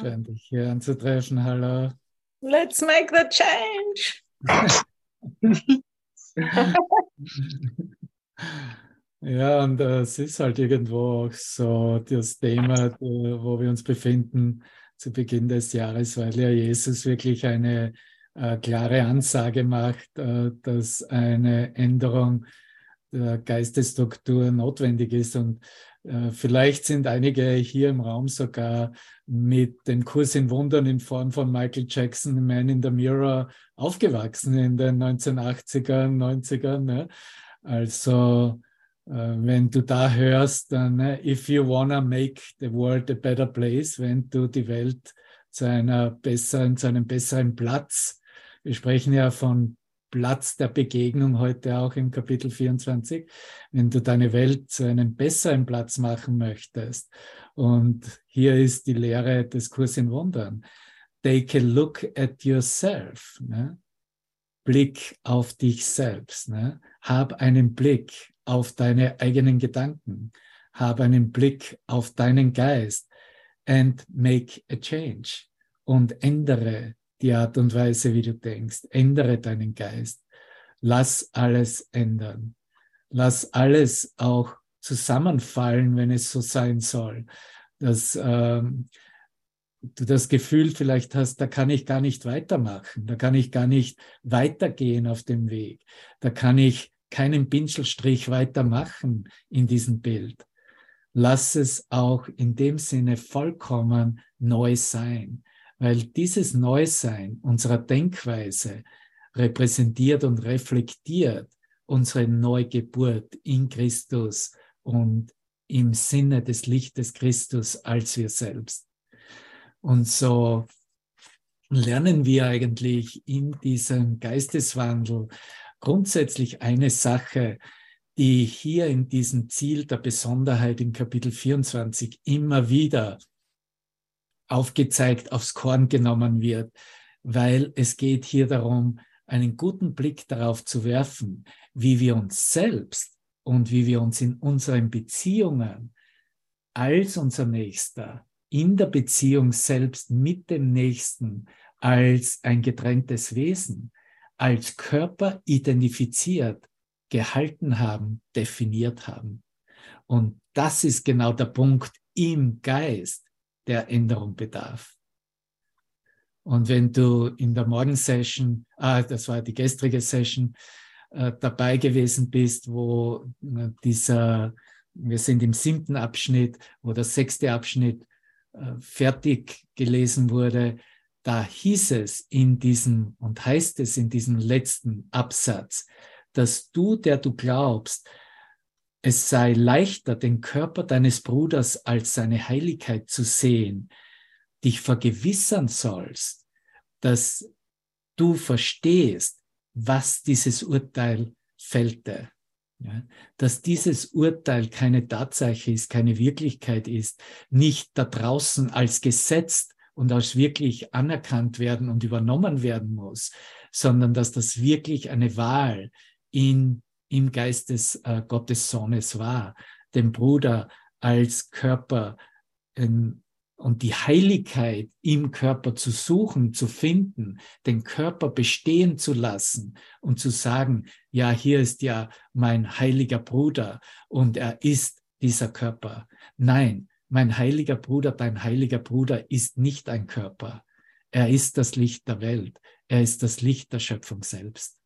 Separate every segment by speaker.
Speaker 1: Schön, dich hier anzutreffen. Hallo.
Speaker 2: Let's make the change.
Speaker 1: ja, und äh, es ist halt irgendwo auch so das Thema, wo wir uns befinden zu Beginn des Jahres, weil ja Jesus wirklich eine äh, klare Ansage macht, äh, dass eine Änderung der Geistesstruktur notwendig ist. Und äh, vielleicht sind einige hier im Raum sogar mit dem Kurs in Wundern in Form von Michael Jackson, Man in the Mirror, aufgewachsen in den 1980er, 90ern. Ne? Also äh, wenn du da hörst, dann ne, if you wanna make the world a better place, wenn du die Welt zu einer besseren, zu einem besseren Platz, wir sprechen ja von Platz der Begegnung heute auch im Kapitel 24, wenn du deine Welt zu einem besseren Platz machen möchtest. Und hier ist die Lehre des Kurs in Wundern. Take a look at yourself. Ne? Blick auf dich selbst. Ne? Hab einen Blick auf deine eigenen Gedanken. Hab einen Blick auf deinen Geist and make a change und ändere die Art und Weise, wie du denkst. Ändere deinen Geist. Lass alles ändern. Lass alles auch zusammenfallen, wenn es so sein soll. Dass ähm, du das Gefühl vielleicht hast, da kann ich gar nicht weitermachen, da kann ich gar nicht weitergehen auf dem Weg, da kann ich keinen Pinselstrich weitermachen in diesem Bild. Lass es auch in dem Sinne vollkommen neu sein weil dieses Neusein unserer Denkweise repräsentiert und reflektiert unsere Neugeburt in Christus und im Sinne des Lichtes Christus als wir selbst. Und so lernen wir eigentlich in diesem Geisteswandel grundsätzlich eine Sache, die hier in diesem Ziel der Besonderheit in Kapitel 24 immer wieder aufgezeigt, aufs Korn genommen wird, weil es geht hier darum, einen guten Blick darauf zu werfen, wie wir uns selbst und wie wir uns in unseren Beziehungen als unser Nächster, in der Beziehung selbst mit dem Nächsten, als ein getrenntes Wesen, als Körper identifiziert, gehalten haben, definiert haben. Und das ist genau der Punkt im Geist, der Änderung bedarf. Und wenn du in der Morgensession, ah, das war die gestrige Session, äh, dabei gewesen bist, wo äh, dieser, wir sind im siebten Abschnitt, wo der sechste Abschnitt äh, fertig gelesen wurde, da hieß es in diesem und heißt es in diesem letzten Absatz, dass du, der du glaubst, es sei leichter, den Körper deines Bruders als seine Heiligkeit zu sehen, dich vergewissern sollst, dass du verstehst, was dieses Urteil fällte. Ja, dass dieses Urteil keine Tatsache ist, keine Wirklichkeit ist, nicht da draußen als gesetzt und als wirklich anerkannt werden und übernommen werden muss, sondern dass das wirklich eine Wahl in im Geist des äh, Gottes Sohnes war, den Bruder als Körper ähm, und die Heiligkeit im Körper zu suchen, zu finden, den Körper bestehen zu lassen und zu sagen, ja, hier ist ja mein heiliger Bruder und er ist dieser Körper. Nein, mein heiliger Bruder, dein heiliger Bruder ist nicht ein Körper. Er ist das Licht der Welt. Er ist das Licht der Schöpfung selbst.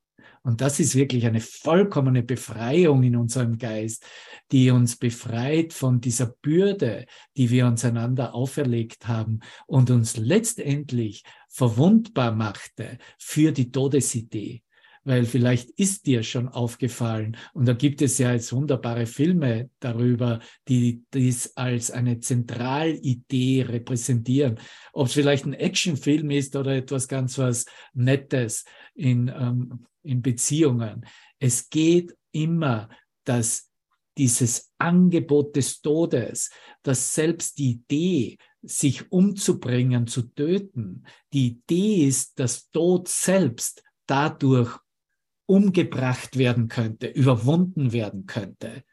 Speaker 1: Und das ist wirklich eine vollkommene Befreiung in unserem Geist, die uns befreit von dieser Bürde, die wir uns einander auferlegt haben und uns letztendlich verwundbar machte für die Todesidee weil vielleicht ist dir schon aufgefallen, und da gibt es ja jetzt wunderbare Filme darüber, die dies als eine Zentralidee repräsentieren. Ob es vielleicht ein Actionfilm ist oder etwas ganz was Nettes in, ähm, in Beziehungen. Es geht immer, dass dieses Angebot des Todes, dass selbst die Idee, sich umzubringen, zu töten, die Idee ist, dass Tod selbst dadurch umgebracht werden könnte, überwunden werden könnte.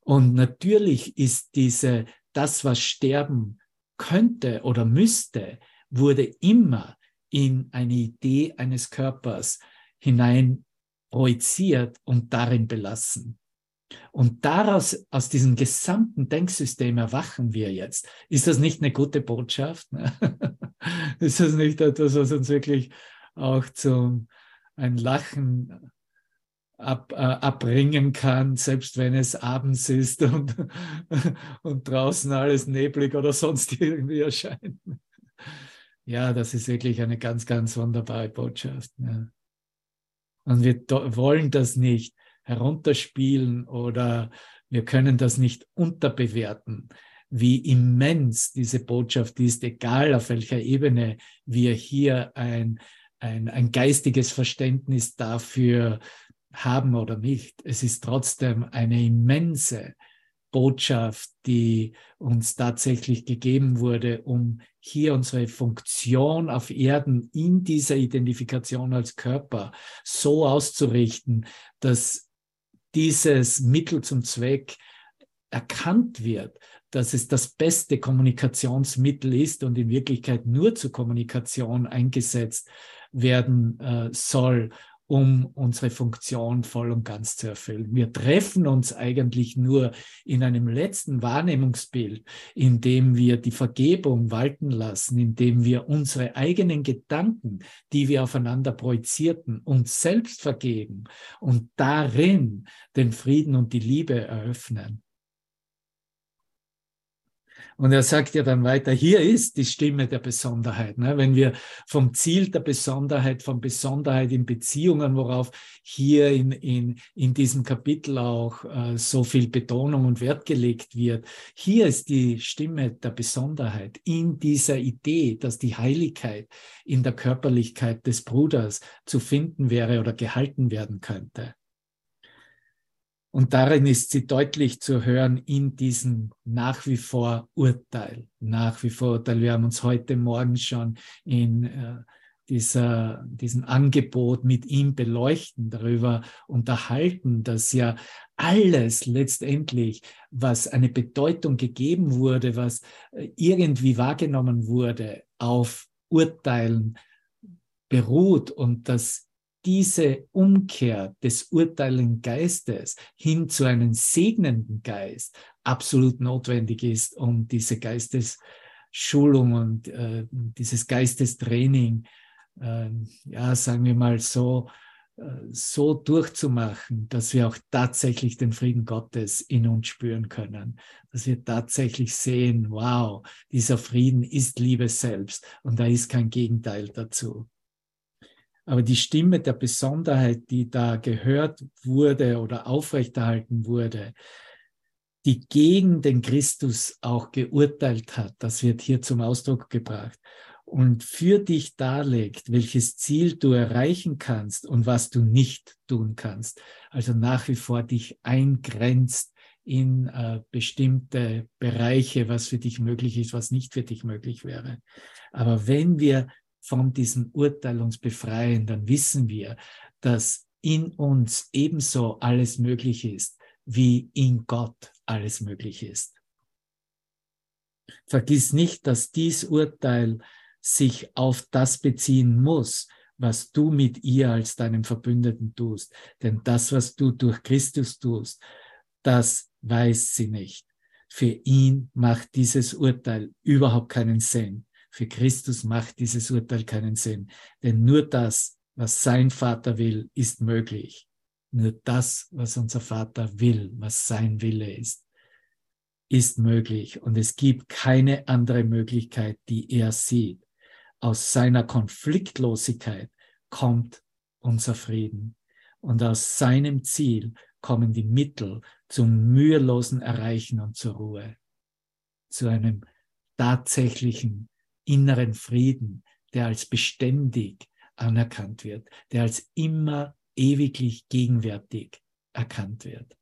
Speaker 1: Und natürlich ist diese, das, was Sterben könnte oder müsste, wurde immer in eine Idee eines Körpers hinein projiziert und darin belassen. Und daraus, aus diesem gesamten Denksystem erwachen wir jetzt. Ist das nicht eine gute Botschaft? Ist das nicht etwas, was uns wirklich auch zum ein Lachen ab, äh, abbringen kann, selbst wenn es abends ist und, und draußen alles neblig oder sonst irgendwie erscheint? Ja, das ist wirklich eine ganz, ganz wunderbare Botschaft. Ja. Und wir wollen das nicht herunterspielen oder wir können das nicht unterbewerten, wie immens diese Botschaft ist, egal auf welcher Ebene wir hier ein, ein, ein geistiges Verständnis dafür haben oder nicht. Es ist trotzdem eine immense Botschaft, die uns tatsächlich gegeben wurde, um hier unsere Funktion auf Erden in dieser Identifikation als Körper so auszurichten, dass dieses Mittel zum Zweck erkannt wird, dass es das beste Kommunikationsmittel ist und in Wirklichkeit nur zur Kommunikation eingesetzt werden äh, soll, um unsere Funktion voll und ganz zu erfüllen. Wir treffen uns eigentlich nur in einem letzten Wahrnehmungsbild, in dem wir die Vergebung walten lassen, in dem wir unsere eigenen Gedanken, die wir aufeinander projizierten, uns selbst vergeben und darin den Frieden und die Liebe eröffnen. Und er sagt ja dann weiter, hier ist die Stimme der Besonderheit. Ne? Wenn wir vom Ziel der Besonderheit, von Besonderheit in Beziehungen, worauf hier in, in, in diesem Kapitel auch äh, so viel Betonung und Wert gelegt wird, hier ist die Stimme der Besonderheit in dieser Idee, dass die Heiligkeit in der Körperlichkeit des Bruders zu finden wäre oder gehalten werden könnte. Und darin ist sie deutlich zu hören in diesem nach wie vor Urteil. Nach wie vor Urteil. Wir haben uns heute Morgen schon in äh, dieser, diesem Angebot mit ihm beleuchten, darüber unterhalten, dass ja alles letztendlich, was eine Bedeutung gegeben wurde, was äh, irgendwie wahrgenommen wurde, auf Urteilen beruht und dass diese Umkehr des urteilenden Geistes hin zu einem segnenden Geist absolut notwendig ist, um diese Geistesschulung und äh, dieses Geistestraining, äh, ja, sagen wir mal so, äh, so durchzumachen, dass wir auch tatsächlich den Frieden Gottes in uns spüren können, dass wir tatsächlich sehen, wow, dieser Frieden ist Liebe selbst und da ist kein Gegenteil dazu. Aber die Stimme der Besonderheit, die da gehört wurde oder aufrechterhalten wurde, die gegen den Christus auch geurteilt hat, das wird hier zum Ausdruck gebracht und für dich darlegt, welches Ziel du erreichen kannst und was du nicht tun kannst. Also nach wie vor dich eingrenzt in äh, bestimmte Bereiche, was für dich möglich ist, was nicht für dich möglich wäre. Aber wenn wir von diesem Urteil uns befreien, dann wissen wir, dass in uns ebenso alles möglich ist, wie in Gott alles möglich ist. Vergiss nicht, dass dies Urteil sich auf das beziehen muss, was du mit ihr als deinem Verbündeten tust. Denn das, was du durch Christus tust, das weiß sie nicht. Für ihn macht dieses Urteil überhaupt keinen Sinn. Für Christus macht dieses Urteil keinen Sinn. Denn nur das, was sein Vater will, ist möglich. Nur das, was unser Vater will, was sein Wille ist, ist möglich. Und es gibt keine andere Möglichkeit, die er sieht. Aus seiner Konfliktlosigkeit kommt unser Frieden. Und aus seinem Ziel kommen die Mittel zum mühelosen Erreichen und zur Ruhe. Zu einem tatsächlichen inneren Frieden, der als beständig anerkannt wird, der als immer ewiglich gegenwärtig erkannt wird.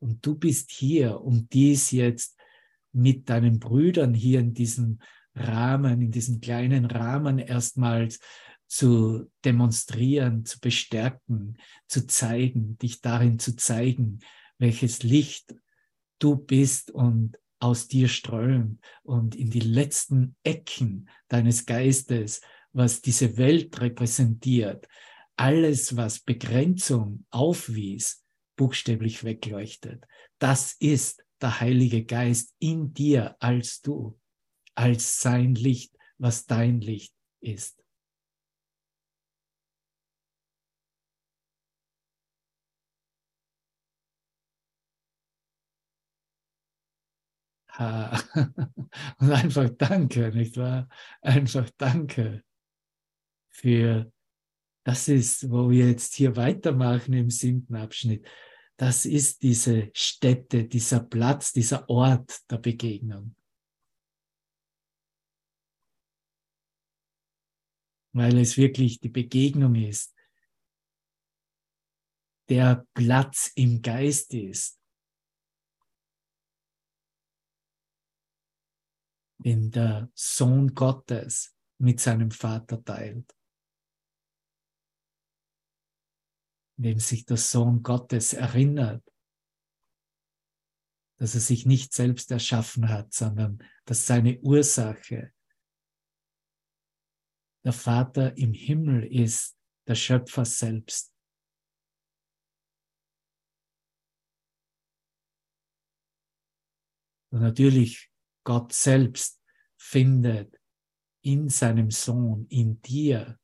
Speaker 1: Und du bist hier, um dies jetzt mit deinen Brüdern hier in diesem Rahmen, in diesem kleinen Rahmen erstmals zu demonstrieren, zu bestärken, zu zeigen, dich darin zu zeigen, welches Licht du bist und aus dir strömt und in die letzten Ecken deines Geistes, was diese Welt repräsentiert, alles, was Begrenzung aufwies, buchstäblich wegleuchtet. Das ist der Heilige Geist in dir als du, als sein Licht, was dein Licht ist. Und einfach danke, nicht wahr? Einfach danke für, das ist, wo wir jetzt hier weitermachen im siebten Abschnitt. Das ist diese Stätte, dieser Platz, dieser Ort der Begegnung. Weil es wirklich die Begegnung ist, der Platz im Geist ist, den der Sohn Gottes mit seinem Vater teilt. Indem sich der Sohn Gottes erinnert, dass er sich nicht selbst erschaffen hat, sondern dass seine Ursache der Vater im Himmel ist, der Schöpfer selbst. Und natürlich Gott selbst findet in seinem Sohn, in dir,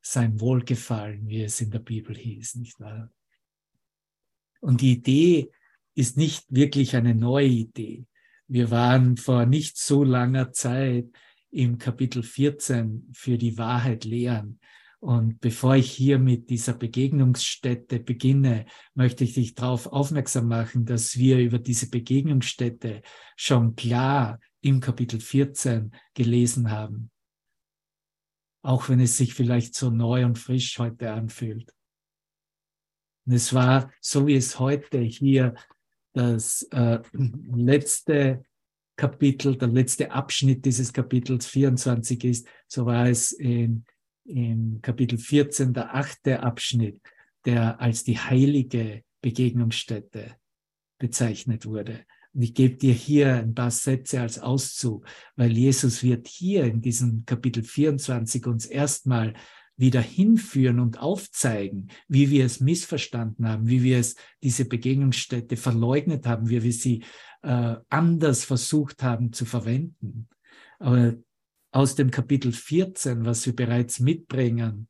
Speaker 1: sein Wohlgefallen, wie es in der Bibel hieß, nicht wahr? Und die Idee ist nicht wirklich eine neue Idee. Wir waren vor nicht so langer Zeit im Kapitel 14 für die Wahrheit lehren. Und bevor ich hier mit dieser Begegnungsstätte beginne, möchte ich dich darauf aufmerksam machen, dass wir über diese Begegnungsstätte schon klar im Kapitel 14 gelesen haben. Auch wenn es sich vielleicht so neu und frisch heute anfühlt. Und es war, so wie es heute hier das äh, letzte Kapitel, der letzte Abschnitt dieses Kapitels 24 ist, so war es in im Kapitel 14 der achte Abschnitt, der als die heilige Begegnungsstätte bezeichnet wurde. Und ich gebe dir hier ein paar Sätze als Auszug, weil Jesus wird hier in diesem Kapitel 24 uns erstmal wieder hinführen und aufzeigen, wie wir es missverstanden haben, wie wir es diese Begegnungsstätte verleugnet haben, wie wir sie äh, anders versucht haben zu verwenden. Aber aus dem Kapitel 14, was wir bereits mitbringen,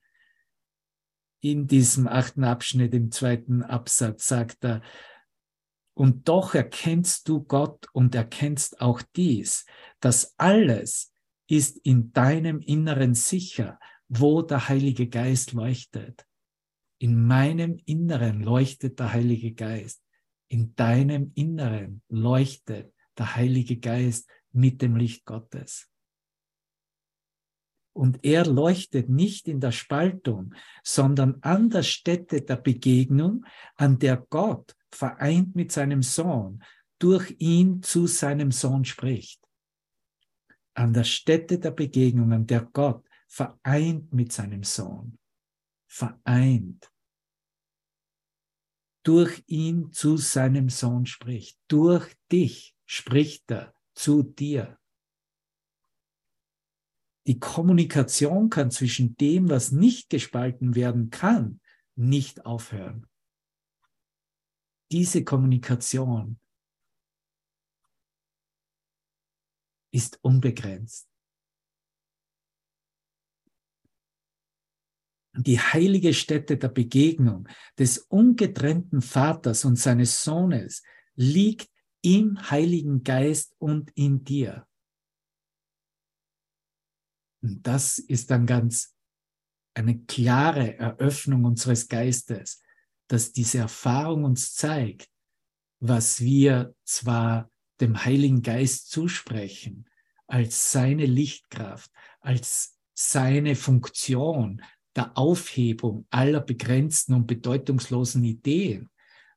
Speaker 1: in diesem achten Abschnitt im zweiten Absatz sagt er, und doch erkennst du Gott und erkennst auch dies, dass alles ist in deinem Inneren sicher, wo der Heilige Geist leuchtet. In meinem Inneren leuchtet der Heilige Geist. In deinem Inneren leuchtet der Heilige Geist mit dem Licht Gottes. Und er leuchtet nicht in der Spaltung, sondern an der Stätte der Begegnung, an der Gott vereint mit seinem Sohn durch ihn zu seinem Sohn spricht. An der Stätte der Begegnung, an der Gott vereint mit seinem Sohn. Vereint. Durch ihn zu seinem Sohn spricht. Durch dich spricht er zu dir. Die Kommunikation kann zwischen dem, was nicht gespalten werden kann, nicht aufhören. Diese Kommunikation ist unbegrenzt. Die heilige Stätte der Begegnung des ungetrennten Vaters und seines Sohnes liegt im Heiligen Geist und in dir. Und das ist dann ganz eine klare Eröffnung unseres Geistes, dass diese Erfahrung uns zeigt, was wir zwar dem Heiligen Geist zusprechen, als seine Lichtkraft, als seine Funktion der Aufhebung aller begrenzten und bedeutungslosen Ideen,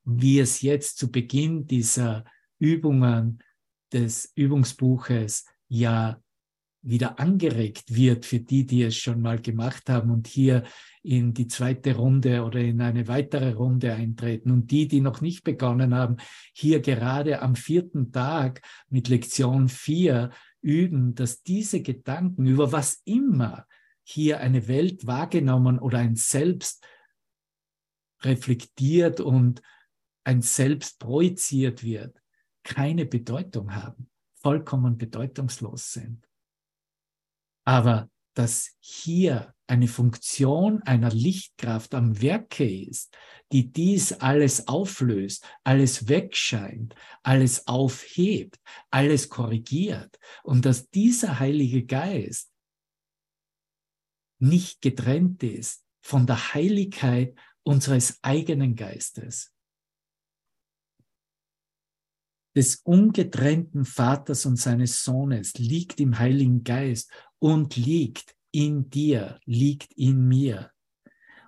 Speaker 1: wie es jetzt zu Beginn dieser Übungen des Übungsbuches ja wieder angeregt wird für die, die es schon mal gemacht haben und hier in die zweite Runde oder in eine weitere Runde eintreten. Und die, die noch nicht begonnen haben, hier gerade am vierten Tag mit Lektion 4 üben, dass diese Gedanken über was immer hier eine Welt wahrgenommen oder ein Selbst reflektiert und ein Selbst projiziert wird, keine Bedeutung haben, vollkommen bedeutungslos sind. Aber dass hier eine Funktion einer Lichtkraft am Werke ist, die dies alles auflöst, alles wegscheint, alles aufhebt, alles korrigiert und dass dieser Heilige Geist nicht getrennt ist von der Heiligkeit unseres eigenen Geistes, des ungetrennten Vaters und seines Sohnes liegt im Heiligen Geist und liegt in dir, liegt in mir.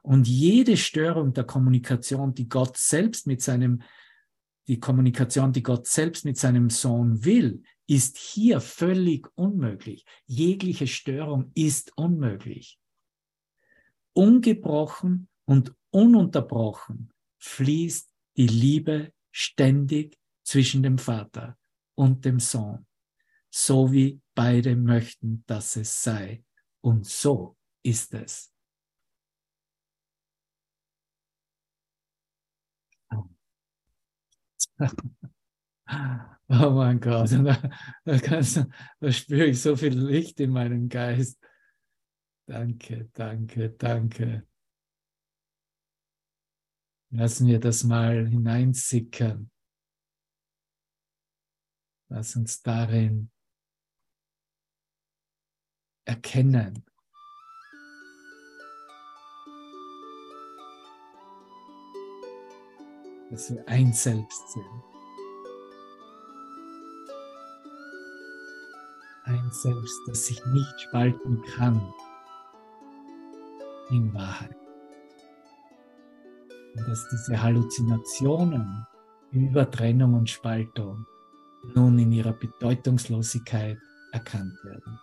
Speaker 1: Und jede Störung der Kommunikation, die Gott selbst mit seinem, die Kommunikation, die Gott selbst mit seinem Sohn will, ist hier völlig unmöglich. Jegliche Störung ist unmöglich. Ungebrochen und ununterbrochen fließt die Liebe ständig zwischen dem Vater und dem Sohn, so wie beide möchten, dass es sei. Und so ist es. Oh mein Gott, da, da, da spüre ich so viel Licht in meinem Geist. Danke, danke, danke. Lassen wir das mal hineinsickern. Lass uns darin erkennen. Dass wir ein Selbst sind. Ein Selbst, das sich nicht spalten kann in Wahrheit. Und dass diese Halluzinationen über Trennung und Spaltung nun in ihrer Bedeutungslosigkeit erkannt werden.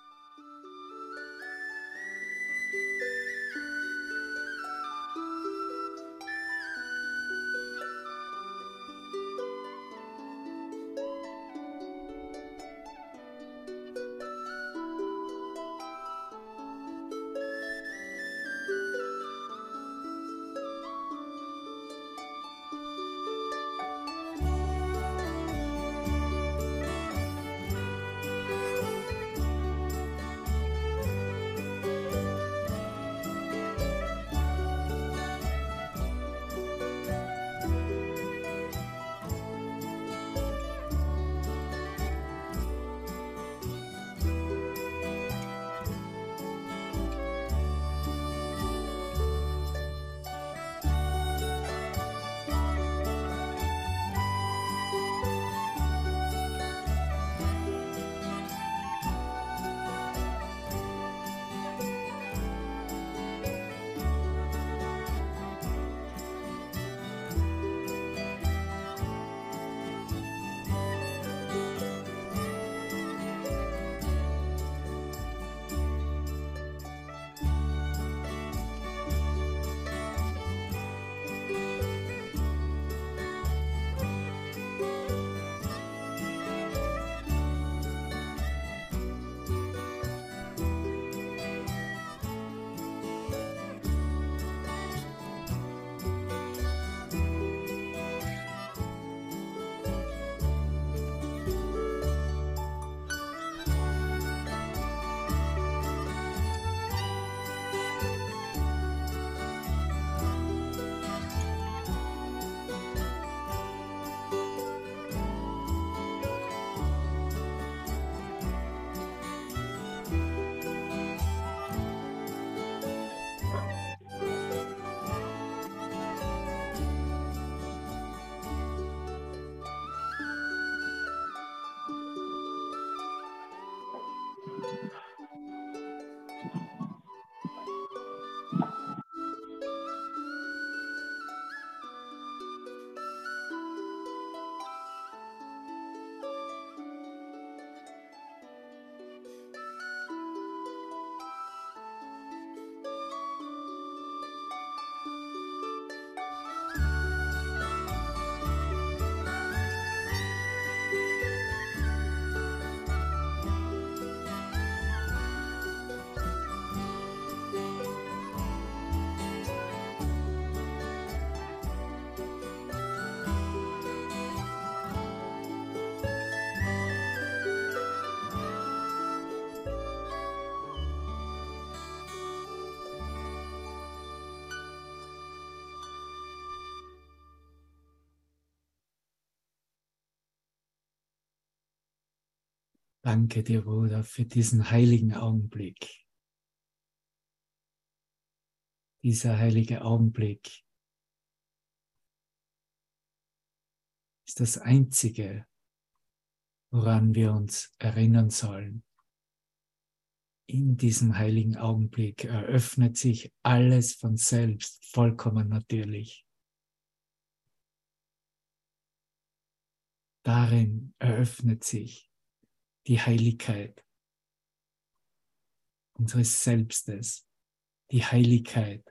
Speaker 1: Danke dir, Bruder, für diesen heiligen Augenblick. Dieser heilige Augenblick ist das Einzige, woran wir uns erinnern sollen. In diesem heiligen Augenblick eröffnet sich alles von selbst vollkommen natürlich. Darin eröffnet sich die Heiligkeit unseres Selbstes, die Heiligkeit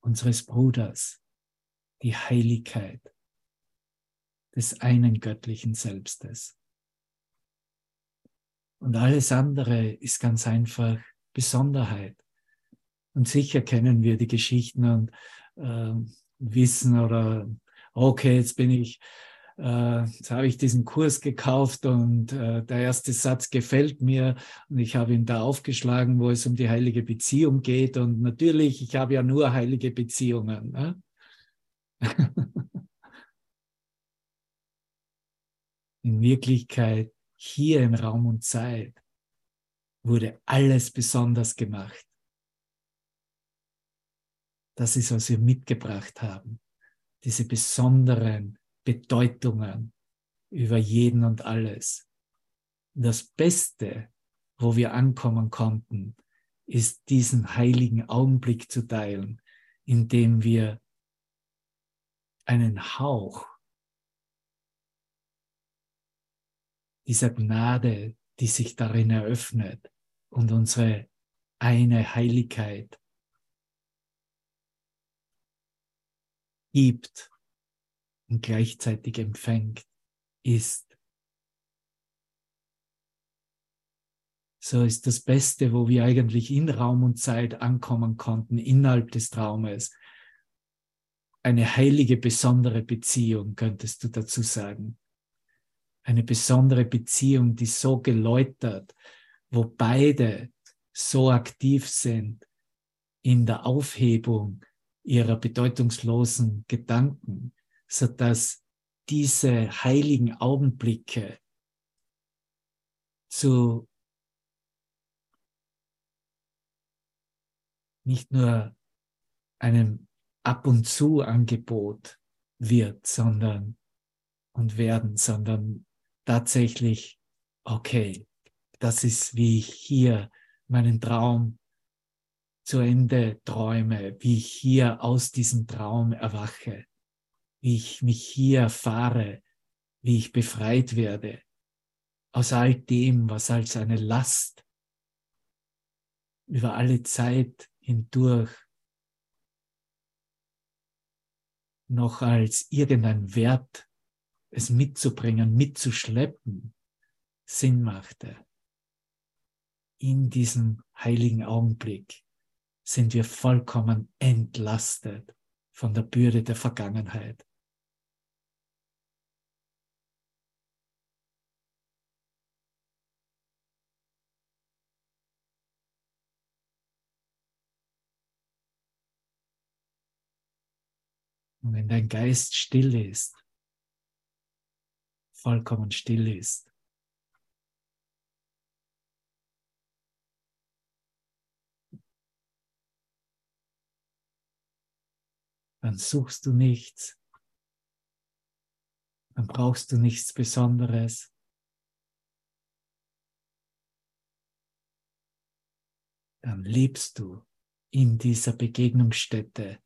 Speaker 1: unseres Bruders, die Heiligkeit des einen göttlichen Selbstes. Und alles andere ist ganz einfach Besonderheit. Und sicher kennen wir die Geschichten und äh, wissen oder okay, jetzt bin ich, jetzt habe ich diesen Kurs gekauft und äh, der erste Satz gefällt mir und ich habe ihn da aufgeschlagen, wo es um die heilige Beziehung geht. Und natürlich, ich habe ja nur heilige Beziehungen. Ne? In Wirklichkeit, hier in Raum und Zeit, wurde alles besonders gemacht. Das ist, was wir mitgebracht haben. Diese besonderen Bedeutungen über jeden und alles. Das Beste, wo wir ankommen konnten, ist diesen heiligen Augenblick zu teilen, in dem wir einen Hauch dieser Gnade, die sich darin eröffnet und unsere eine Heiligkeit gibt und gleichzeitig empfängt, ist. So ist das Beste, wo wir eigentlich in Raum und Zeit ankommen konnten, innerhalb des Traumes. Eine heilige, besondere Beziehung, könntest du dazu sagen eine besondere Beziehung, die so geläutert, wo beide so aktiv sind in der Aufhebung ihrer bedeutungslosen Gedanken, so dass diese heiligen Augenblicke zu nicht nur einem ab und zu Angebot wird, sondern und werden, sondern tatsächlich, okay, das ist, wie ich hier meinen Traum zu Ende träume, wie ich hier aus diesem Traum erwache, wie ich mich hier erfahre, wie ich befreit werde aus all dem, was als eine Last über alle Zeit hindurch noch als irgendein Wert es mitzubringen, mitzuschleppen, Sinn machte. In diesem heiligen Augenblick sind wir vollkommen entlastet von der Bürde der Vergangenheit. Und wenn dein Geist still ist, vollkommen still ist. Dann suchst du nichts, dann brauchst du nichts Besonderes. Dann lebst du in dieser Begegnungsstätte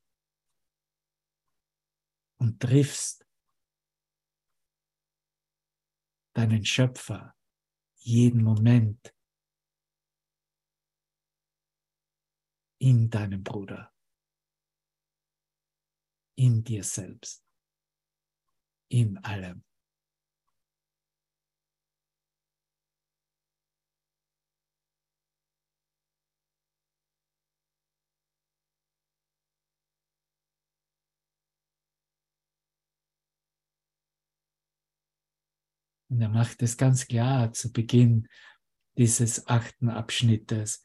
Speaker 1: und triffst deinen Schöpfer jeden Moment in deinem Bruder, in dir selbst, in allem. Und er macht es ganz klar zu Beginn dieses achten Abschnittes.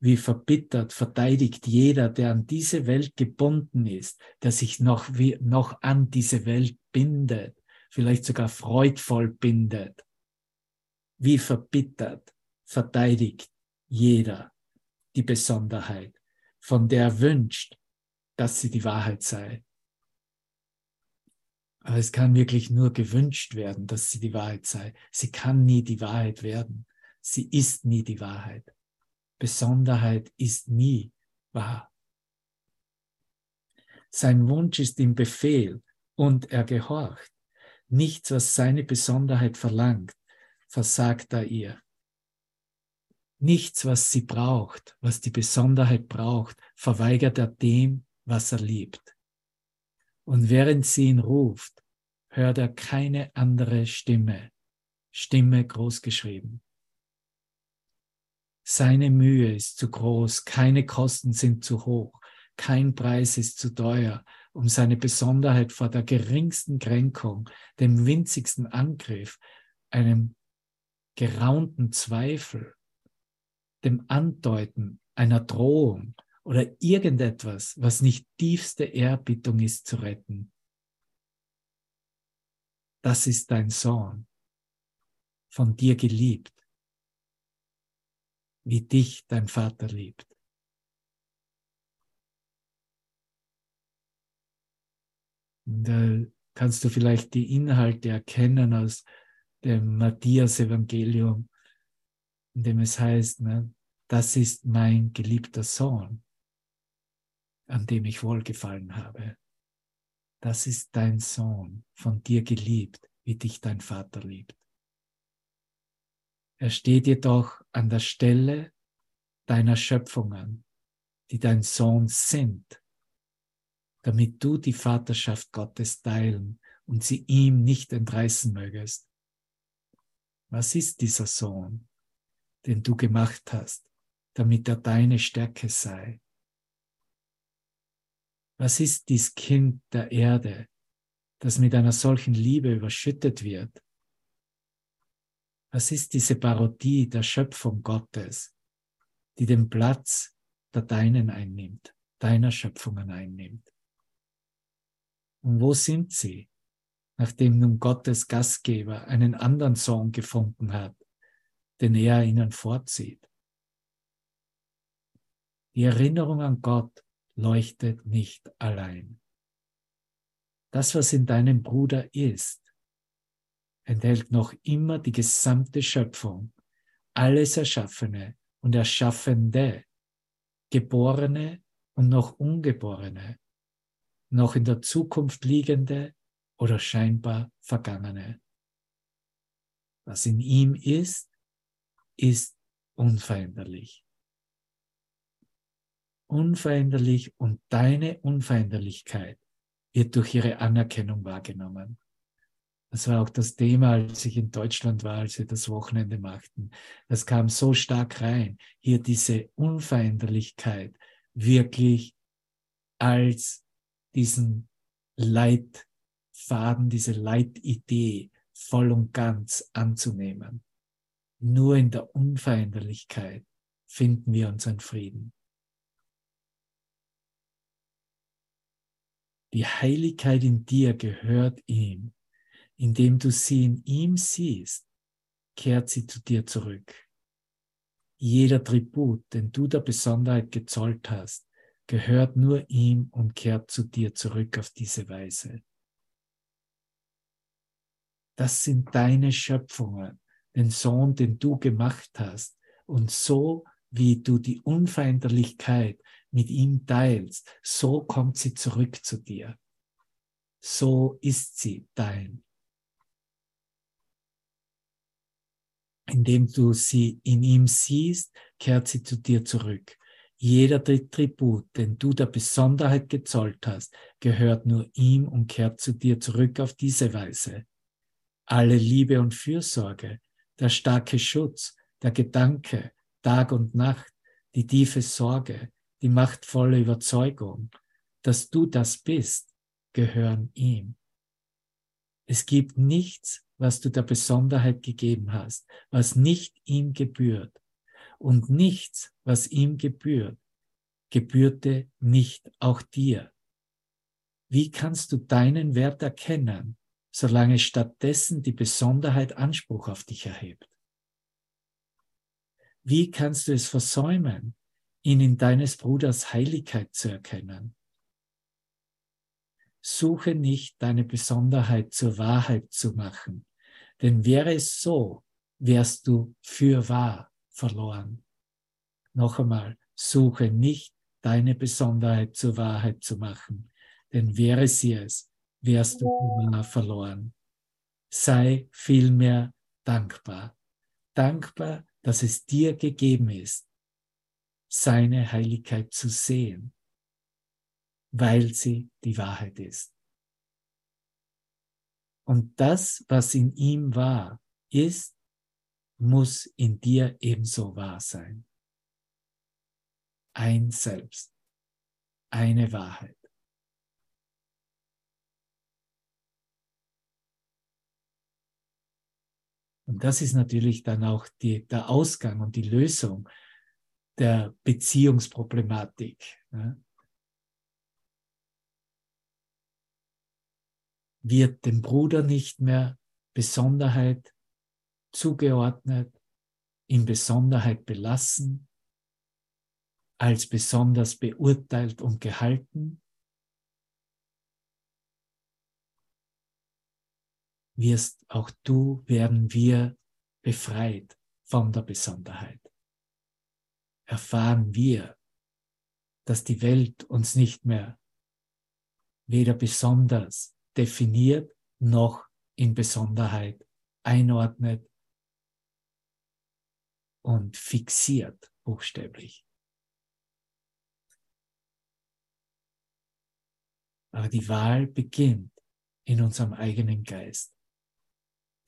Speaker 1: Wie verbittert verteidigt jeder, der an diese Welt gebunden ist, der sich noch, wie, noch an diese Welt bindet, vielleicht sogar freudvoll bindet. wie verbittert verteidigt jeder die Besonderheit, von der er wünscht, dass sie die Wahrheit sei. Aber es kann wirklich nur gewünscht werden, dass sie die Wahrheit sei. Sie kann nie die Wahrheit werden. Sie ist nie die Wahrheit. Besonderheit ist nie wahr. Sein Wunsch ist im Befehl und er gehorcht. Nichts, was seine Besonderheit verlangt, versagt er ihr. Nichts, was sie braucht, was die Besonderheit braucht, verweigert er dem, was er liebt. Und während sie ihn ruft, hört er keine andere Stimme, Stimme großgeschrieben. Seine Mühe ist zu groß, keine Kosten sind zu hoch, kein Preis ist zu teuer, um seine Besonderheit vor der geringsten Kränkung, dem winzigsten Angriff, einem geraunten Zweifel, dem Andeuten einer Drohung oder irgendetwas, was nicht tiefste Ehrbietung ist, zu retten. Das ist dein Sohn, von dir geliebt, wie dich dein Vater liebt. Und da kannst du vielleicht die Inhalte erkennen aus dem Matthias-Evangelium, in dem es heißt, ne, das ist mein geliebter Sohn, an dem ich wohlgefallen habe. Das ist dein Sohn, von dir geliebt, wie dich dein Vater liebt. Er steht jedoch an der Stelle deiner Schöpfungen, die dein Sohn sind, damit du die Vaterschaft Gottes teilen und sie ihm nicht entreißen mögest. Was ist dieser Sohn, den du gemacht hast, damit er deine Stärke sei? Was ist dies Kind der Erde, das mit einer solchen Liebe überschüttet wird? Was ist diese Parodie der Schöpfung Gottes, die den Platz der deinen einnimmt, deiner Schöpfungen einnimmt? Und wo sind sie, nachdem nun Gottes Gastgeber einen anderen Sohn gefunden hat, den er ihnen vorzieht? Die Erinnerung an Gott leuchtet nicht allein. Das, was in deinem Bruder ist, enthält noch immer die gesamte Schöpfung, alles Erschaffene und Erschaffende, Geborene und noch Ungeborene, noch in der Zukunft liegende oder scheinbar Vergangene. Was in ihm ist, ist unveränderlich. Unveränderlich und deine Unveränderlichkeit wird durch ihre Anerkennung wahrgenommen. Das war auch das Thema, als ich in Deutschland war, als wir das Wochenende machten. Das kam so stark rein, hier diese Unveränderlichkeit wirklich als diesen Leitfaden, diese Leitidee voll und ganz anzunehmen. Nur in der Unveränderlichkeit finden wir unseren Frieden. Die Heiligkeit in dir gehört ihm. Indem du sie in ihm siehst, kehrt sie zu dir zurück. Jeder Tribut, den du der Besonderheit gezollt hast, gehört nur ihm und kehrt zu dir zurück auf diese Weise. Das sind deine Schöpfungen, den Sohn, den du gemacht hast. Und so wie du die Unveränderlichkeit mit ihm teilst, so kommt sie zurück zu dir. So ist sie dein. Indem du sie in ihm siehst, kehrt sie zu dir zurück. Jeder Tribut, den du der Besonderheit gezollt hast, gehört nur ihm und kehrt zu dir zurück auf diese Weise. Alle Liebe und Fürsorge, der starke Schutz, der Gedanke, Tag und Nacht, die tiefe Sorge, die machtvolle Überzeugung, dass du das bist, gehören ihm. Es gibt nichts, was du der Besonderheit gegeben hast, was nicht ihm gebührt und nichts, was ihm gebührt, gebührte nicht auch dir. Wie kannst du deinen Wert erkennen, solange stattdessen die Besonderheit Anspruch auf dich erhebt? Wie kannst du es versäumen, ihn in deines Bruders Heiligkeit zu erkennen? Suche nicht deine Besonderheit zur Wahrheit zu machen, denn wäre es so, wärst du für wahr verloren. Noch einmal, suche nicht deine Besonderheit zur Wahrheit zu machen, denn wäre sie es, wärst du für wahr verloren. Sei vielmehr dankbar. Dankbar, dass es dir gegeben ist, seine Heiligkeit zu sehen, weil sie die Wahrheit ist. Und das, was in ihm war, ist, muss in dir ebenso wahr sein. Ein Selbst, eine Wahrheit. Und das ist natürlich dann auch die, der Ausgang und die Lösung der Beziehungsproblematik. Wird dem Bruder nicht mehr Besonderheit zugeordnet, in Besonderheit belassen, als besonders beurteilt und gehalten, wirst auch du, werden wir befreit von der Besonderheit. Erfahren wir, dass die Welt uns nicht mehr weder besonders definiert noch in Besonderheit einordnet und fixiert, buchstäblich. Aber die Wahl beginnt in unserem eigenen Geist.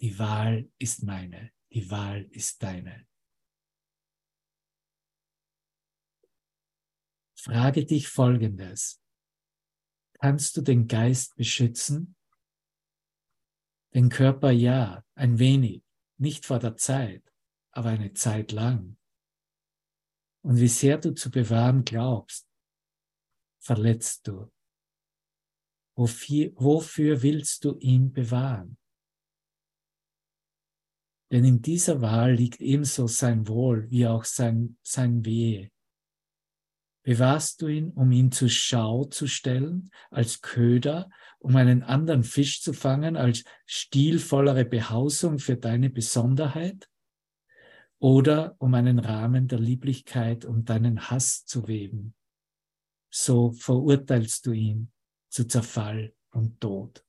Speaker 1: Die Wahl ist meine, die Wahl ist deine. Frage dich Folgendes. Kannst du den Geist beschützen? Den Körper ja, ein wenig, nicht vor der Zeit, aber eine Zeit lang. Und wie sehr du zu bewahren glaubst, verletzt du. Wofür, wofür willst du ihn bewahren? Denn in dieser Wahl liegt ebenso sein Wohl wie auch sein, sein Wehe. Bewahrst du ihn, um ihn zur Schau zu stellen, als Köder, um einen anderen Fisch zu fangen, als stilvollere Behausung für deine Besonderheit? Oder um einen Rahmen der Lieblichkeit um deinen Hass zu weben? So verurteilst du ihn zu Zerfall und Tod.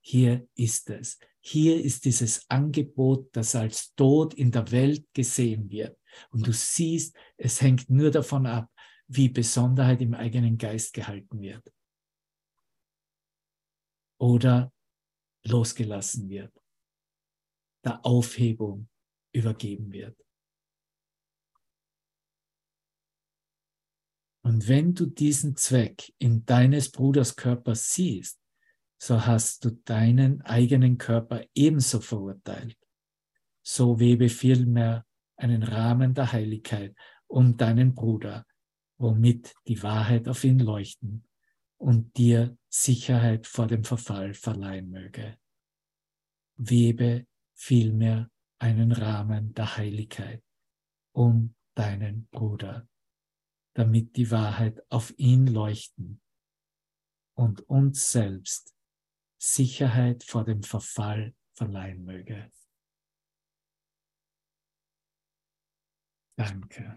Speaker 1: Hier ist es. Hier ist dieses Angebot, das als Tod in der Welt gesehen wird. Und du siehst, es hängt nur davon ab, wie Besonderheit im eigenen Geist gehalten wird. Oder losgelassen wird, der Aufhebung übergeben wird. Und wenn du diesen Zweck in deines Bruders Körper siehst, so hast du deinen eigenen Körper ebenso verurteilt. So webe vielmehr einen Rahmen der Heiligkeit um deinen Bruder, womit die Wahrheit auf ihn leuchten und dir Sicherheit vor dem Verfall verleihen möge. Webe vielmehr einen Rahmen der Heiligkeit um deinen Bruder, damit die Wahrheit auf ihn leuchten und uns selbst Sicherheit vor dem Verfall verleihen möge. Danke.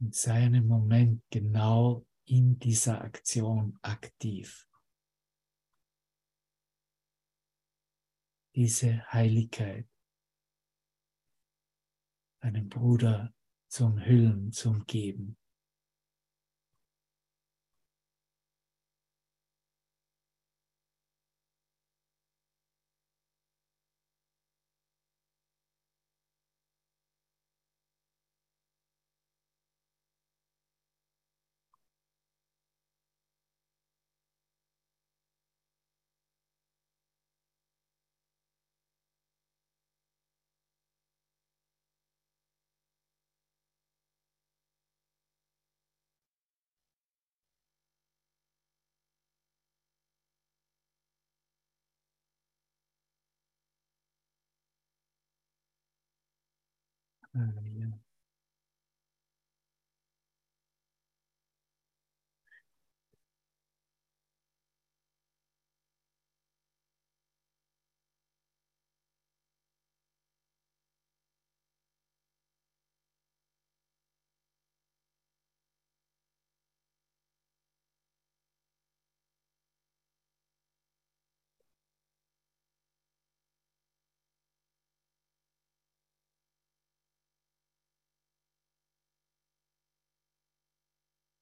Speaker 1: Und sei einen Moment genau in dieser Aktion aktiv. Diese Heiligkeit, deinem Bruder zu umhüllen, zu Oh, yeah.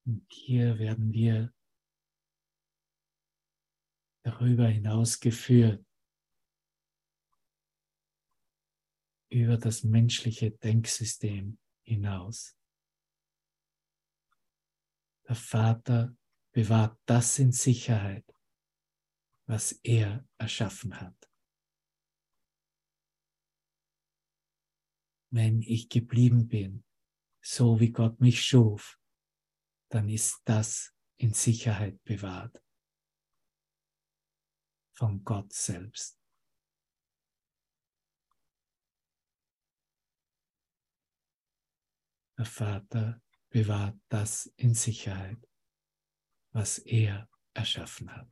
Speaker 1: Und hier werden wir darüber hinaus geführt, über das menschliche Denksystem hinaus. Der Vater bewahrt das in Sicherheit, was er erschaffen hat. Wenn ich geblieben bin, so wie Gott mich schuf, dann ist das in Sicherheit bewahrt von Gott selbst. Der Vater bewahrt das in Sicherheit, was er erschaffen hat.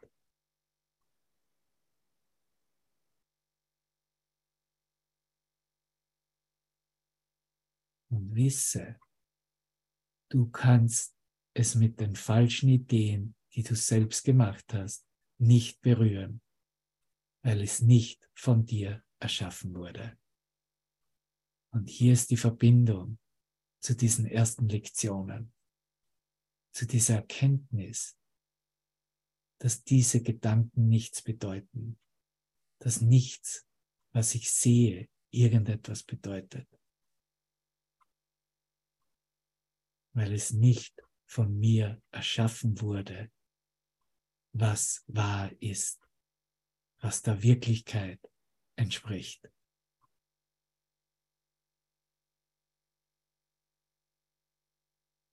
Speaker 1: Und wisse, du kannst es mit den falschen Ideen, die du selbst gemacht hast, nicht berühren, weil es nicht von dir erschaffen wurde. Und hier ist die Verbindung zu diesen ersten Lektionen, zu dieser Erkenntnis, dass diese Gedanken nichts bedeuten, dass nichts, was ich sehe, irgendetwas bedeutet, weil es nicht von mir erschaffen wurde, was wahr ist, was der Wirklichkeit entspricht.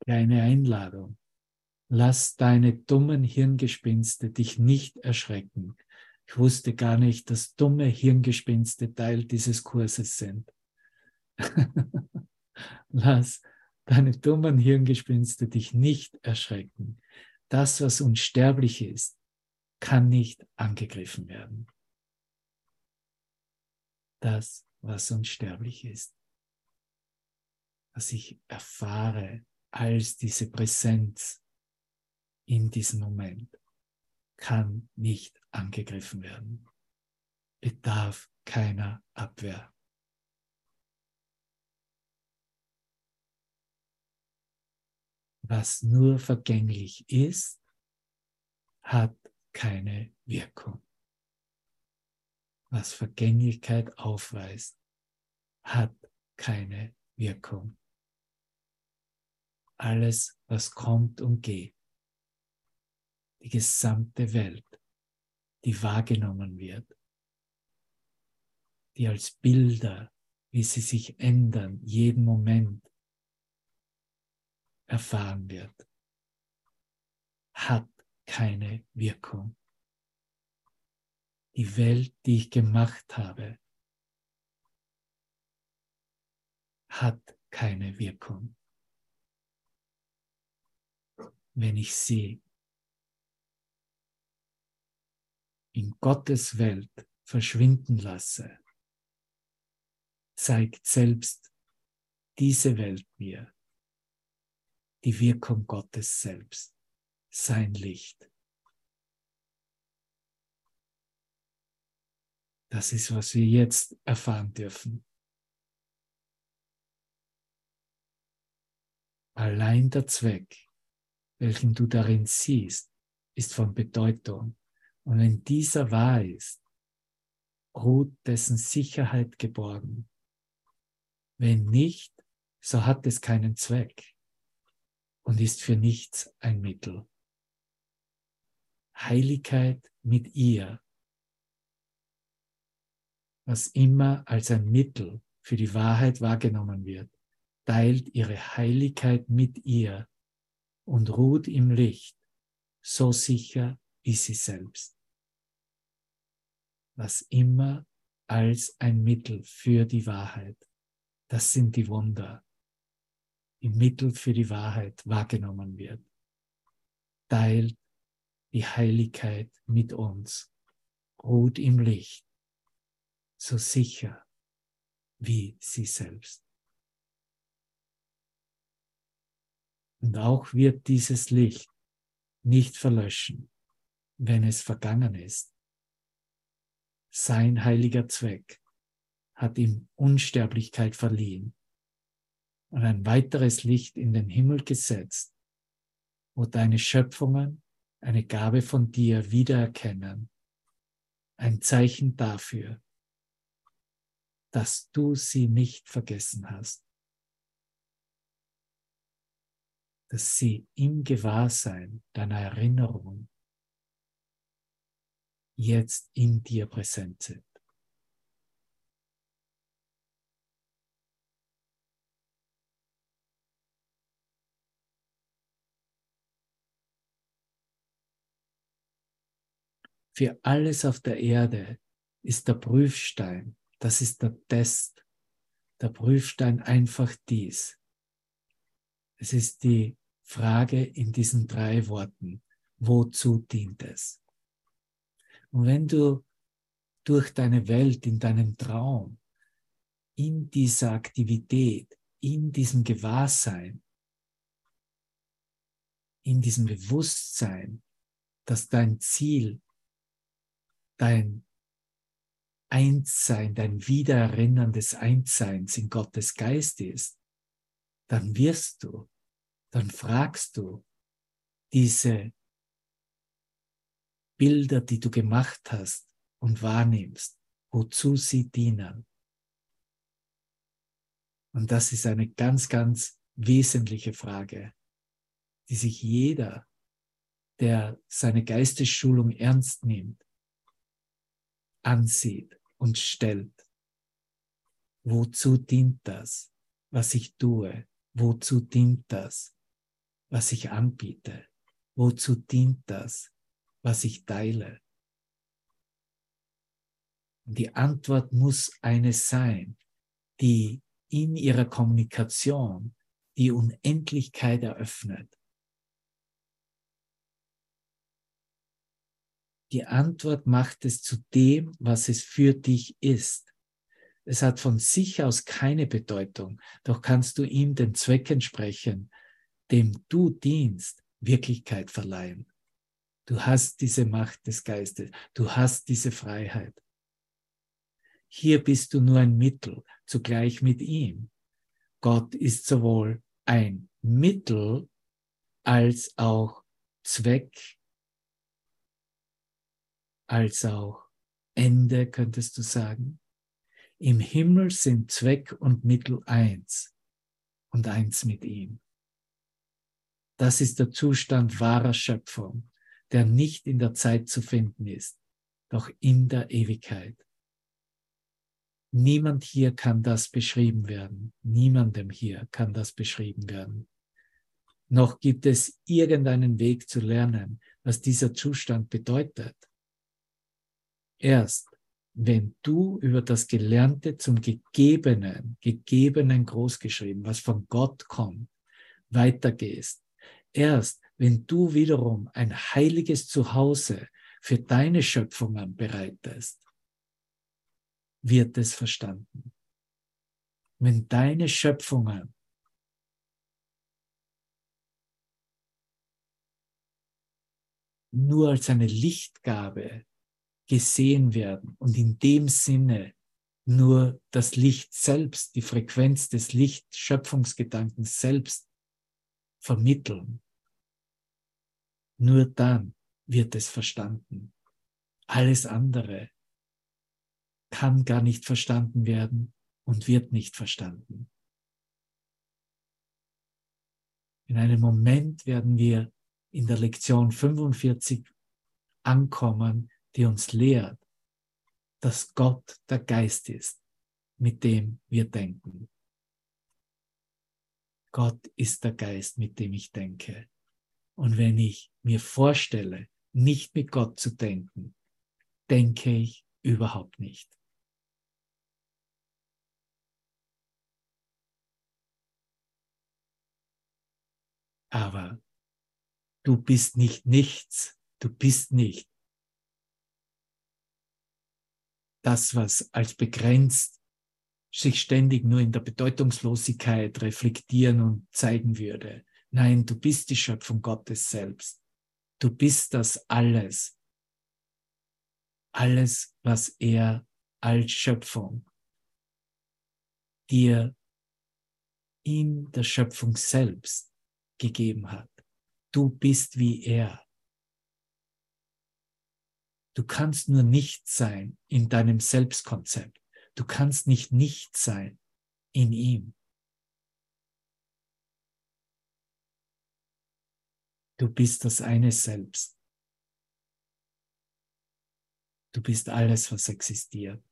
Speaker 1: Kleine Einladung. Lass deine dummen Hirngespinste dich nicht erschrecken. Ich wusste gar nicht, dass dumme Hirngespinste Teil dieses Kurses sind. Lass deine dummen Hirngespinste dich nicht erschrecken. Das, was unsterblich ist, kann nicht angegriffen werden. Das, was unsterblich ist, was ich erfahre als diese Präsenz in diesem Moment, kann nicht angegriffen werden. Bedarf keiner Abwehr. Was nur vergänglich ist, hat keine Wirkung. Was Vergänglichkeit aufweist, hat keine Wirkung. Alles, was kommt und geht, die gesamte Welt, die wahrgenommen wird, die als Bilder, wie sie sich ändern, jeden Moment erfahren wird, hat keine Wirkung. Die Welt, die ich gemacht habe, hat keine Wirkung. Wenn ich sie in Gottes Welt verschwinden lasse, zeigt selbst diese Welt mir, die Wirkung Gottes selbst, sein Licht. Das ist, was wir jetzt erfahren dürfen. Allein der Zweck, welchen du darin siehst, ist von Bedeutung. Und wenn dieser wahr ist, ruht dessen Sicherheit geborgen. Wenn nicht, so hat es keinen Zweck und ist für nichts ein Mittel. Heiligkeit mit ihr, was immer als ein Mittel für die Wahrheit wahrgenommen wird, teilt ihre Heiligkeit mit ihr und ruht im Licht, so sicher wie sie selbst. Was immer als ein Mittel für die Wahrheit, das sind die Wunder, im Mittel für die Wahrheit wahrgenommen wird, teilt die Heiligkeit mit uns, ruht im Licht, so sicher wie sie selbst. Und auch wird dieses Licht nicht verlöschen, wenn es vergangen ist. Sein heiliger Zweck hat ihm Unsterblichkeit verliehen und ein weiteres Licht in den Himmel gesetzt, wo deine Schöpfungen eine Gabe von dir wiedererkennen, ein Zeichen dafür, dass du sie nicht vergessen hast, dass sie im Gewahrsein deiner Erinnerung jetzt in dir präsent sind. Für alles auf der Erde ist der Prüfstein, das ist der Test, der Prüfstein einfach dies. Es ist die Frage in diesen drei Worten, wozu dient es? Und wenn du durch deine Welt, in deinem Traum, in dieser Aktivität, in diesem Gewahrsein, in diesem Bewusstsein, dass dein Ziel dein Einssein, dein Wiedererinnern des Einsseins in Gottes Geist ist, dann wirst du, dann fragst du diese Bilder, die du gemacht hast und wahrnimmst, wozu sie dienen. Und das ist eine ganz, ganz wesentliche Frage, die sich jeder, der seine Geistesschulung ernst nimmt, ansieht und stellt. Wozu dient das, was ich tue? Wozu dient das, was ich anbiete? Wozu dient das, was ich teile? Die Antwort muss eine sein, die in ihrer Kommunikation die Unendlichkeit eröffnet. Die Antwort macht es zu dem, was es für dich ist. Es hat von sich aus keine Bedeutung, doch kannst du ihm den Zweck entsprechen, dem du dienst, Wirklichkeit verleihen. Du hast diese Macht des Geistes, du hast diese Freiheit. Hier bist du nur ein Mittel, zugleich mit ihm. Gott ist sowohl ein Mittel als auch Zweck als auch Ende, könntest du sagen. Im Himmel sind Zweck und Mittel eins und eins mit ihm. Das ist der Zustand wahrer Schöpfung, der nicht in der Zeit zu finden ist, doch in der Ewigkeit. Niemand hier kann das beschrieben werden. Niemandem hier kann das beschrieben werden. Noch gibt es irgendeinen Weg zu lernen, was dieser Zustand bedeutet. Erst wenn du über das Gelernte zum Gegebenen, Gegebenen großgeschrieben, was von Gott kommt, weitergehst, erst wenn du wiederum ein heiliges Zuhause für deine Schöpfungen bereitest, wird es verstanden. Wenn deine Schöpfungen nur als eine Lichtgabe gesehen werden und in dem Sinne nur das Licht selbst, die Frequenz des Lichtschöpfungsgedankens selbst vermitteln. Nur dann wird es verstanden. Alles andere kann gar nicht verstanden werden und wird nicht verstanden. In einem Moment werden wir in der Lektion 45 ankommen, die uns lehrt, dass Gott der Geist ist, mit dem wir denken. Gott ist der Geist, mit dem ich denke. Und wenn ich mir vorstelle, nicht mit Gott zu denken, denke ich überhaupt nicht. Aber du bist nicht nichts, du bist nicht das, was als begrenzt sich ständig nur in der Bedeutungslosigkeit reflektieren und zeigen würde. Nein, du bist die Schöpfung Gottes selbst. Du bist das alles. Alles, was er als Schöpfung dir in der Schöpfung selbst gegeben hat. Du bist wie er. Du kannst nur nicht sein in deinem Selbstkonzept. Du kannst nicht nicht sein in ihm. Du bist das eine Selbst. Du bist alles, was existiert.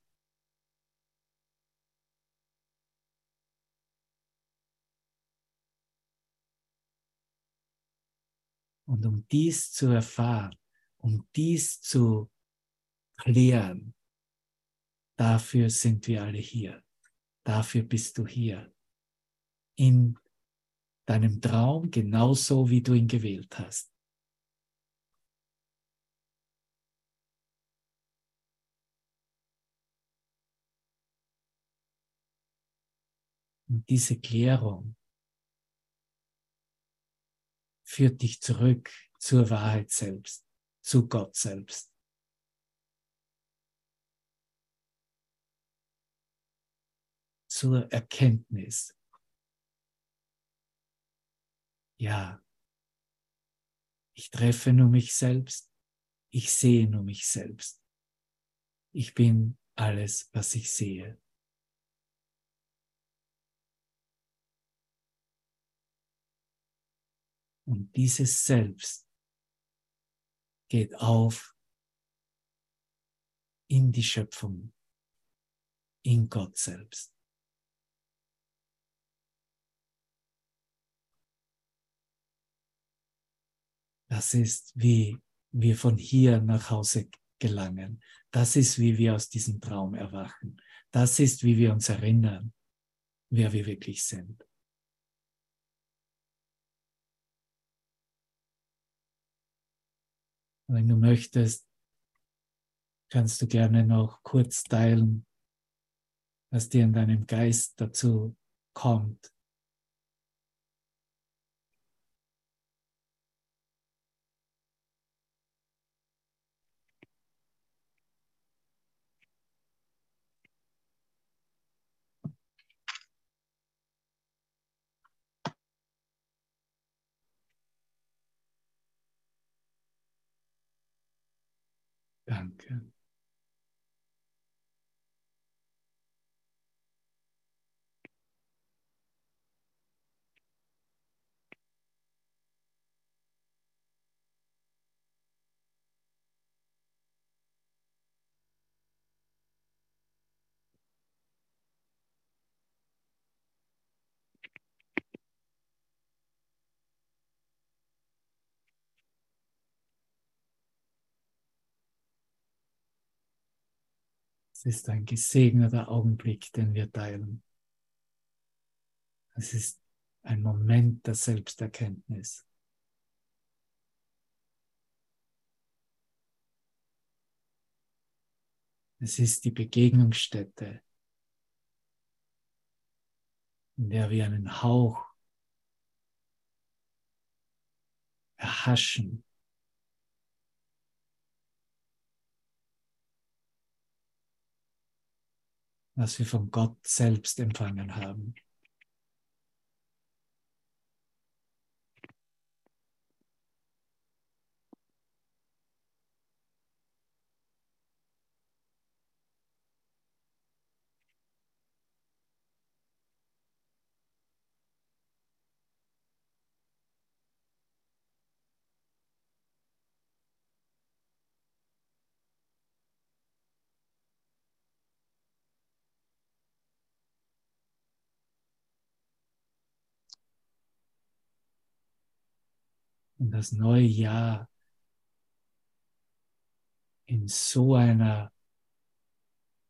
Speaker 1: Und um dies zu erfahren, um dies zu klären, dafür sind wir alle hier. Dafür bist du hier. In deinem Traum genauso, wie du ihn gewählt hast. Und diese Klärung führt dich zurück zur Wahrheit selbst, zu Gott selbst. Zur Erkenntnis, ja, ich treffe nur mich selbst, ich sehe nur mich selbst. Ich bin alles, was ich sehe. Und dieses Selbst geht auf in die Schöpfung, in Gott selbst. Das ist, wie wir von hier nach Hause gelangen. Das ist, wie wir aus diesem Traum erwachen. Das ist, wie wir uns erinnern, wer wir wirklich sind. Wenn du möchtest, kannst du gerne noch kurz teilen, was dir in deinem Geist dazu kommt. Danke. Es ist ein gesegneter Augenblick, den wir teilen. Es ist ein Moment der Selbsterkenntnis. Es ist die Begegnungsstätte, in der wir einen Hauch erhaschen was wir von Gott selbst empfangen haben. In das neue Jahr in so einer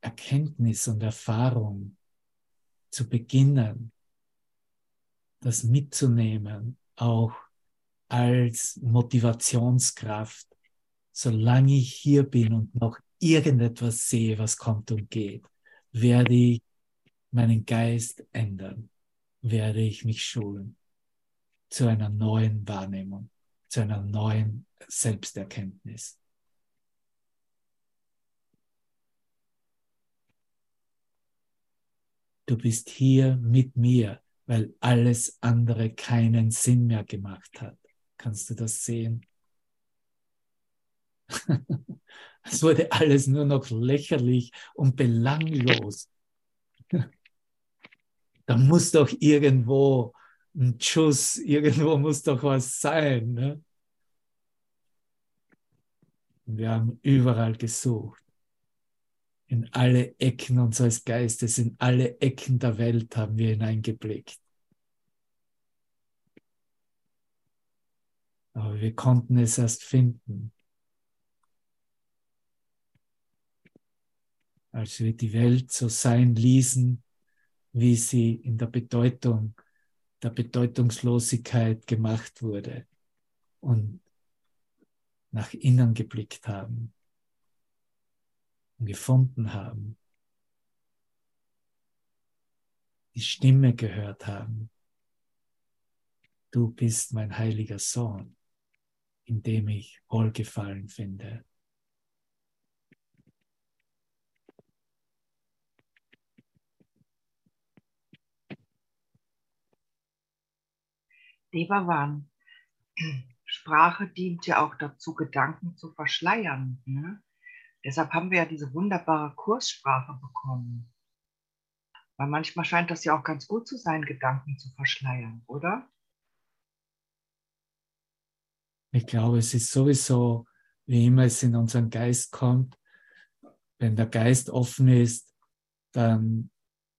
Speaker 1: Erkenntnis und Erfahrung zu beginnen, das mitzunehmen, auch als Motivationskraft, solange ich hier bin und noch irgendetwas sehe, was kommt und geht, werde ich meinen Geist ändern, werde ich mich schulen zu einer neuen Wahrnehmung, zu einer neuen Selbsterkenntnis. Du bist hier mit mir, weil alles andere keinen Sinn mehr gemacht hat. Kannst du das sehen? es wurde alles nur noch lächerlich und belanglos. da muss doch irgendwo ein Schuss, irgendwo muss doch was sein. Ne? Wir haben überall gesucht in alle Ecken unseres Geistes, in alle Ecken der Welt haben wir hineingeblickt. Aber wir konnten es erst finden, als wir die Welt so sein ließen, wie sie in der Bedeutung, der Bedeutungslosigkeit gemacht wurde und nach innen geblickt haben gefunden haben, die Stimme gehört haben. Du bist mein heiliger Sohn, in dem ich Wohlgefallen finde.
Speaker 3: Devavan, Sprache dient ja auch dazu, Gedanken zu verschleiern. Ne? Deshalb haben wir ja diese wunderbare Kurssprache bekommen. Weil manchmal scheint das ja auch ganz gut zu sein, Gedanken zu verschleiern, oder?
Speaker 1: Ich glaube, es ist sowieso, wie immer es in unseren Geist kommt, wenn der Geist offen ist, dann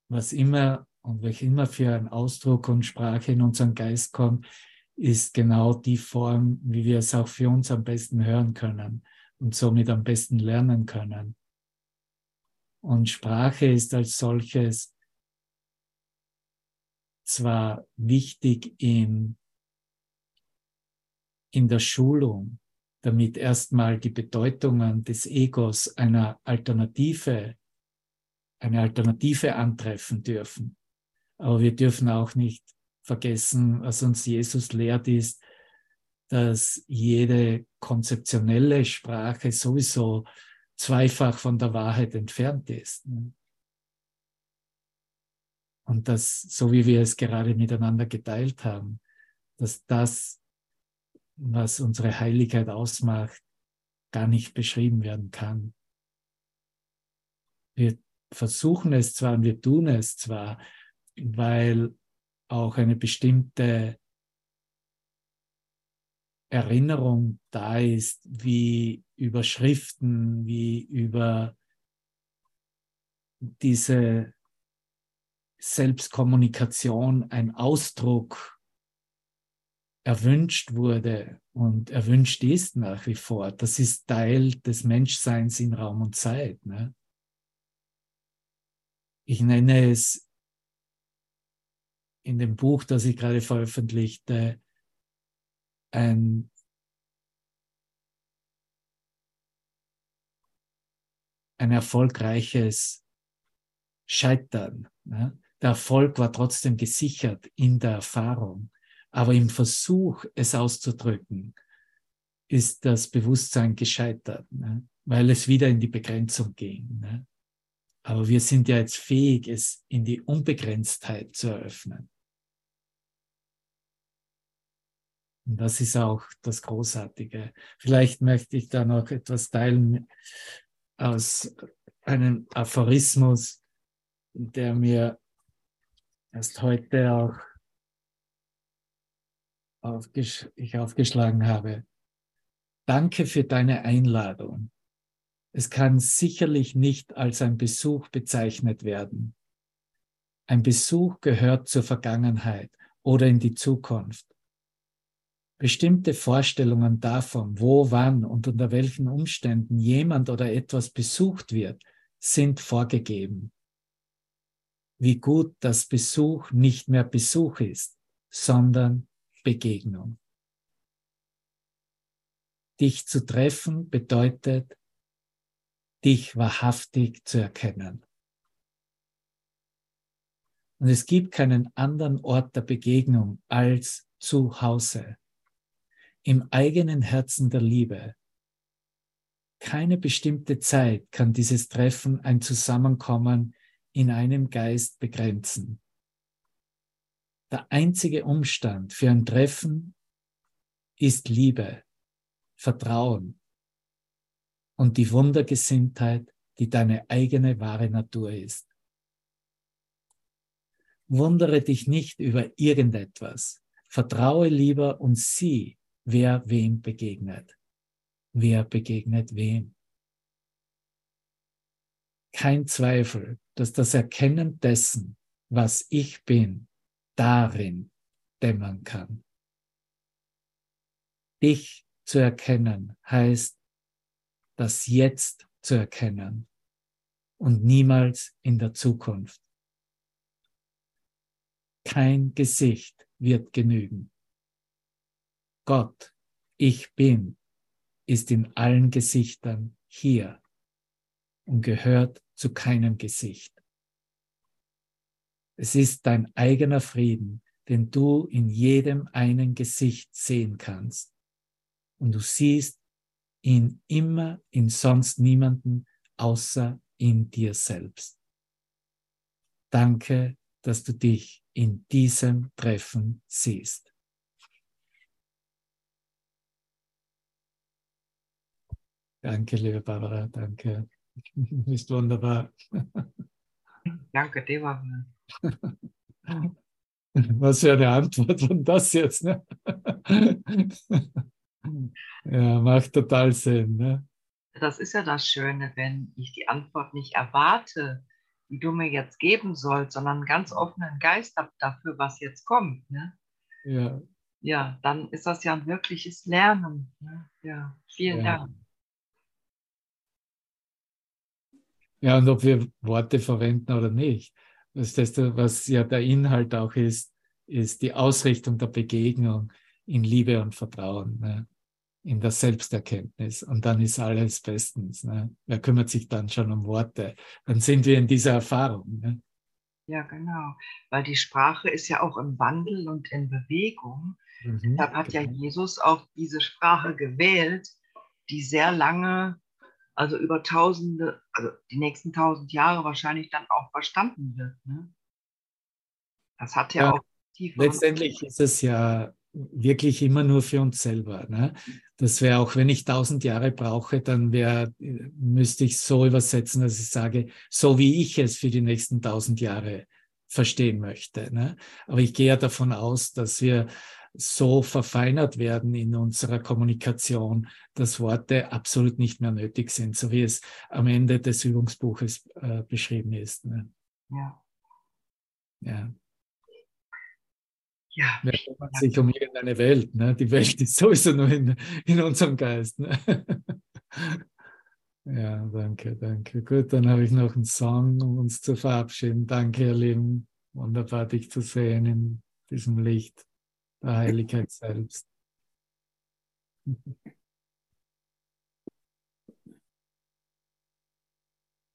Speaker 1: was immer und welch immer für ein Ausdruck und Sprache in unseren Geist kommt, ist genau die Form, wie wir es auch für uns am besten hören können und somit am besten lernen können. Und Sprache ist als solches zwar wichtig in, in der Schulung, damit erstmal die Bedeutungen des Egos einer Alternative, eine Alternative antreffen dürfen. Aber wir dürfen auch nicht vergessen, was uns Jesus lehrt, ist, dass jede konzeptionelle Sprache sowieso zweifach von der Wahrheit entfernt ist. Und dass, so wie wir es gerade miteinander geteilt haben, dass das, was unsere Heiligkeit ausmacht, gar nicht beschrieben werden kann. Wir versuchen es zwar und wir tun es zwar, weil auch eine bestimmte Erinnerung da ist, wie über Schriften, wie über diese Selbstkommunikation ein Ausdruck erwünscht wurde und erwünscht ist nach wie vor. Das ist Teil des Menschseins in Raum und Zeit. Ne? Ich nenne es in dem Buch, das ich gerade veröffentlichte, ein ein erfolgreiches Scheitern. Ne? Der Erfolg war trotzdem gesichert in der Erfahrung, aber im Versuch, es auszudrücken, ist das Bewusstsein gescheitert, ne? weil es wieder in die Begrenzung ging. Ne? Aber wir sind ja jetzt fähig, es in die Unbegrenztheit zu eröffnen. Und das ist auch das Großartige. Vielleicht möchte ich da noch etwas teilen aus einem Aphorismus, der mir erst heute auch aufgesch ich aufgeschlagen habe. Danke für deine Einladung. Es kann sicherlich nicht als ein Besuch bezeichnet werden. Ein Besuch gehört zur Vergangenheit oder in die Zukunft. Bestimmte Vorstellungen davon, wo, wann und unter welchen Umständen jemand oder etwas besucht wird, sind vorgegeben. Wie gut, dass Besuch nicht mehr Besuch ist, sondern Begegnung. Dich zu treffen bedeutet, dich wahrhaftig zu erkennen. Und es gibt keinen anderen Ort der Begegnung als zu Hause, im eigenen Herzen der Liebe. Keine bestimmte Zeit kann dieses Treffen ein Zusammenkommen in einem Geist begrenzen. Der einzige Umstand für ein Treffen ist Liebe, Vertrauen und die Wundergesinntheit, die deine eigene wahre Natur ist. Wundere dich nicht über irgendetwas. Vertraue lieber und sieh, wer wem begegnet. Wer begegnet wem. Kein Zweifel, dass das Erkennen dessen, was ich bin, darin dämmern kann. Dich zu erkennen heißt, das Jetzt zu erkennen und niemals in der Zukunft. Kein Gesicht wird genügen. Gott, ich bin, ist in allen Gesichtern hier und gehört zu keinem Gesicht. Es ist dein eigener Frieden, den du in jedem einen Gesicht sehen kannst. Und du siehst ihn immer in sonst niemanden außer in dir selbst. Danke, dass du dich in diesem Treffen siehst. Danke, liebe Barbara, danke. Du bist wunderbar.
Speaker 3: Danke, Deva.
Speaker 1: Was für eine Antwort von das jetzt, ne? Ja, macht total Sinn, ne?
Speaker 3: Das ist ja das Schöne, wenn ich die Antwort nicht erwarte, die du mir jetzt geben sollst, sondern einen ganz offenen Geist habe dafür, was jetzt kommt. Ne?
Speaker 1: Ja.
Speaker 3: Ja, dann ist das ja ein wirkliches Lernen. Ne? Ja, vielen
Speaker 1: Ja.
Speaker 3: Dank.
Speaker 1: Ja, und ob wir Worte verwenden oder nicht. Das das, was ja der Inhalt auch ist, ist die Ausrichtung der Begegnung in Liebe und Vertrauen, ne? in der Selbsterkenntnis. Und dann ist alles bestens. Ne? Wer kümmert sich dann schon um Worte? Dann sind wir in dieser Erfahrung. Ne?
Speaker 3: Ja, genau. Weil die Sprache ist ja auch im Wandel und in Bewegung.
Speaker 1: Mhm,
Speaker 3: Deshalb hat ja
Speaker 1: genau.
Speaker 3: Jesus auch diese Sprache gewählt, die sehr lange, also über Tausende, also die nächsten tausend Jahre wahrscheinlich dann auch verstanden wird. Ne? Das hat ja,
Speaker 1: Ja,
Speaker 3: auch tiefer.
Speaker 1: Letztendlich ist es ja wirklich immer nur für uns selber. Ne? Das wäre auch, wenn ich tausend Jahre brauche, dann wäre, müsste ich so übersetzen, dass ich sage, so wie ich es für die nächsten tausend Jahre verstehen möchte. Ne? Aber ich gehe ja davon aus, dass wir so verfeinert werden in unserer Kommunikation, dass Worte absolut nicht mehr nötig sind, so wie es am Ende des Übungsbuches äh, beschrieben ist. Ne?
Speaker 3: Ja.
Speaker 1: Ja.
Speaker 3: Ja,
Speaker 1: Wer kümmert sich um irgendeine Welt? Ne? Die Welt ist sowieso nur in, in unserem Geist. Ne? Ja, danke, danke. Gut, dann habe ich noch einen Song, um uns zu verabschieden. Danke, ihr Lieben. Wunderbar, dich zu sehen in diesem Licht der Heiligkeit selbst.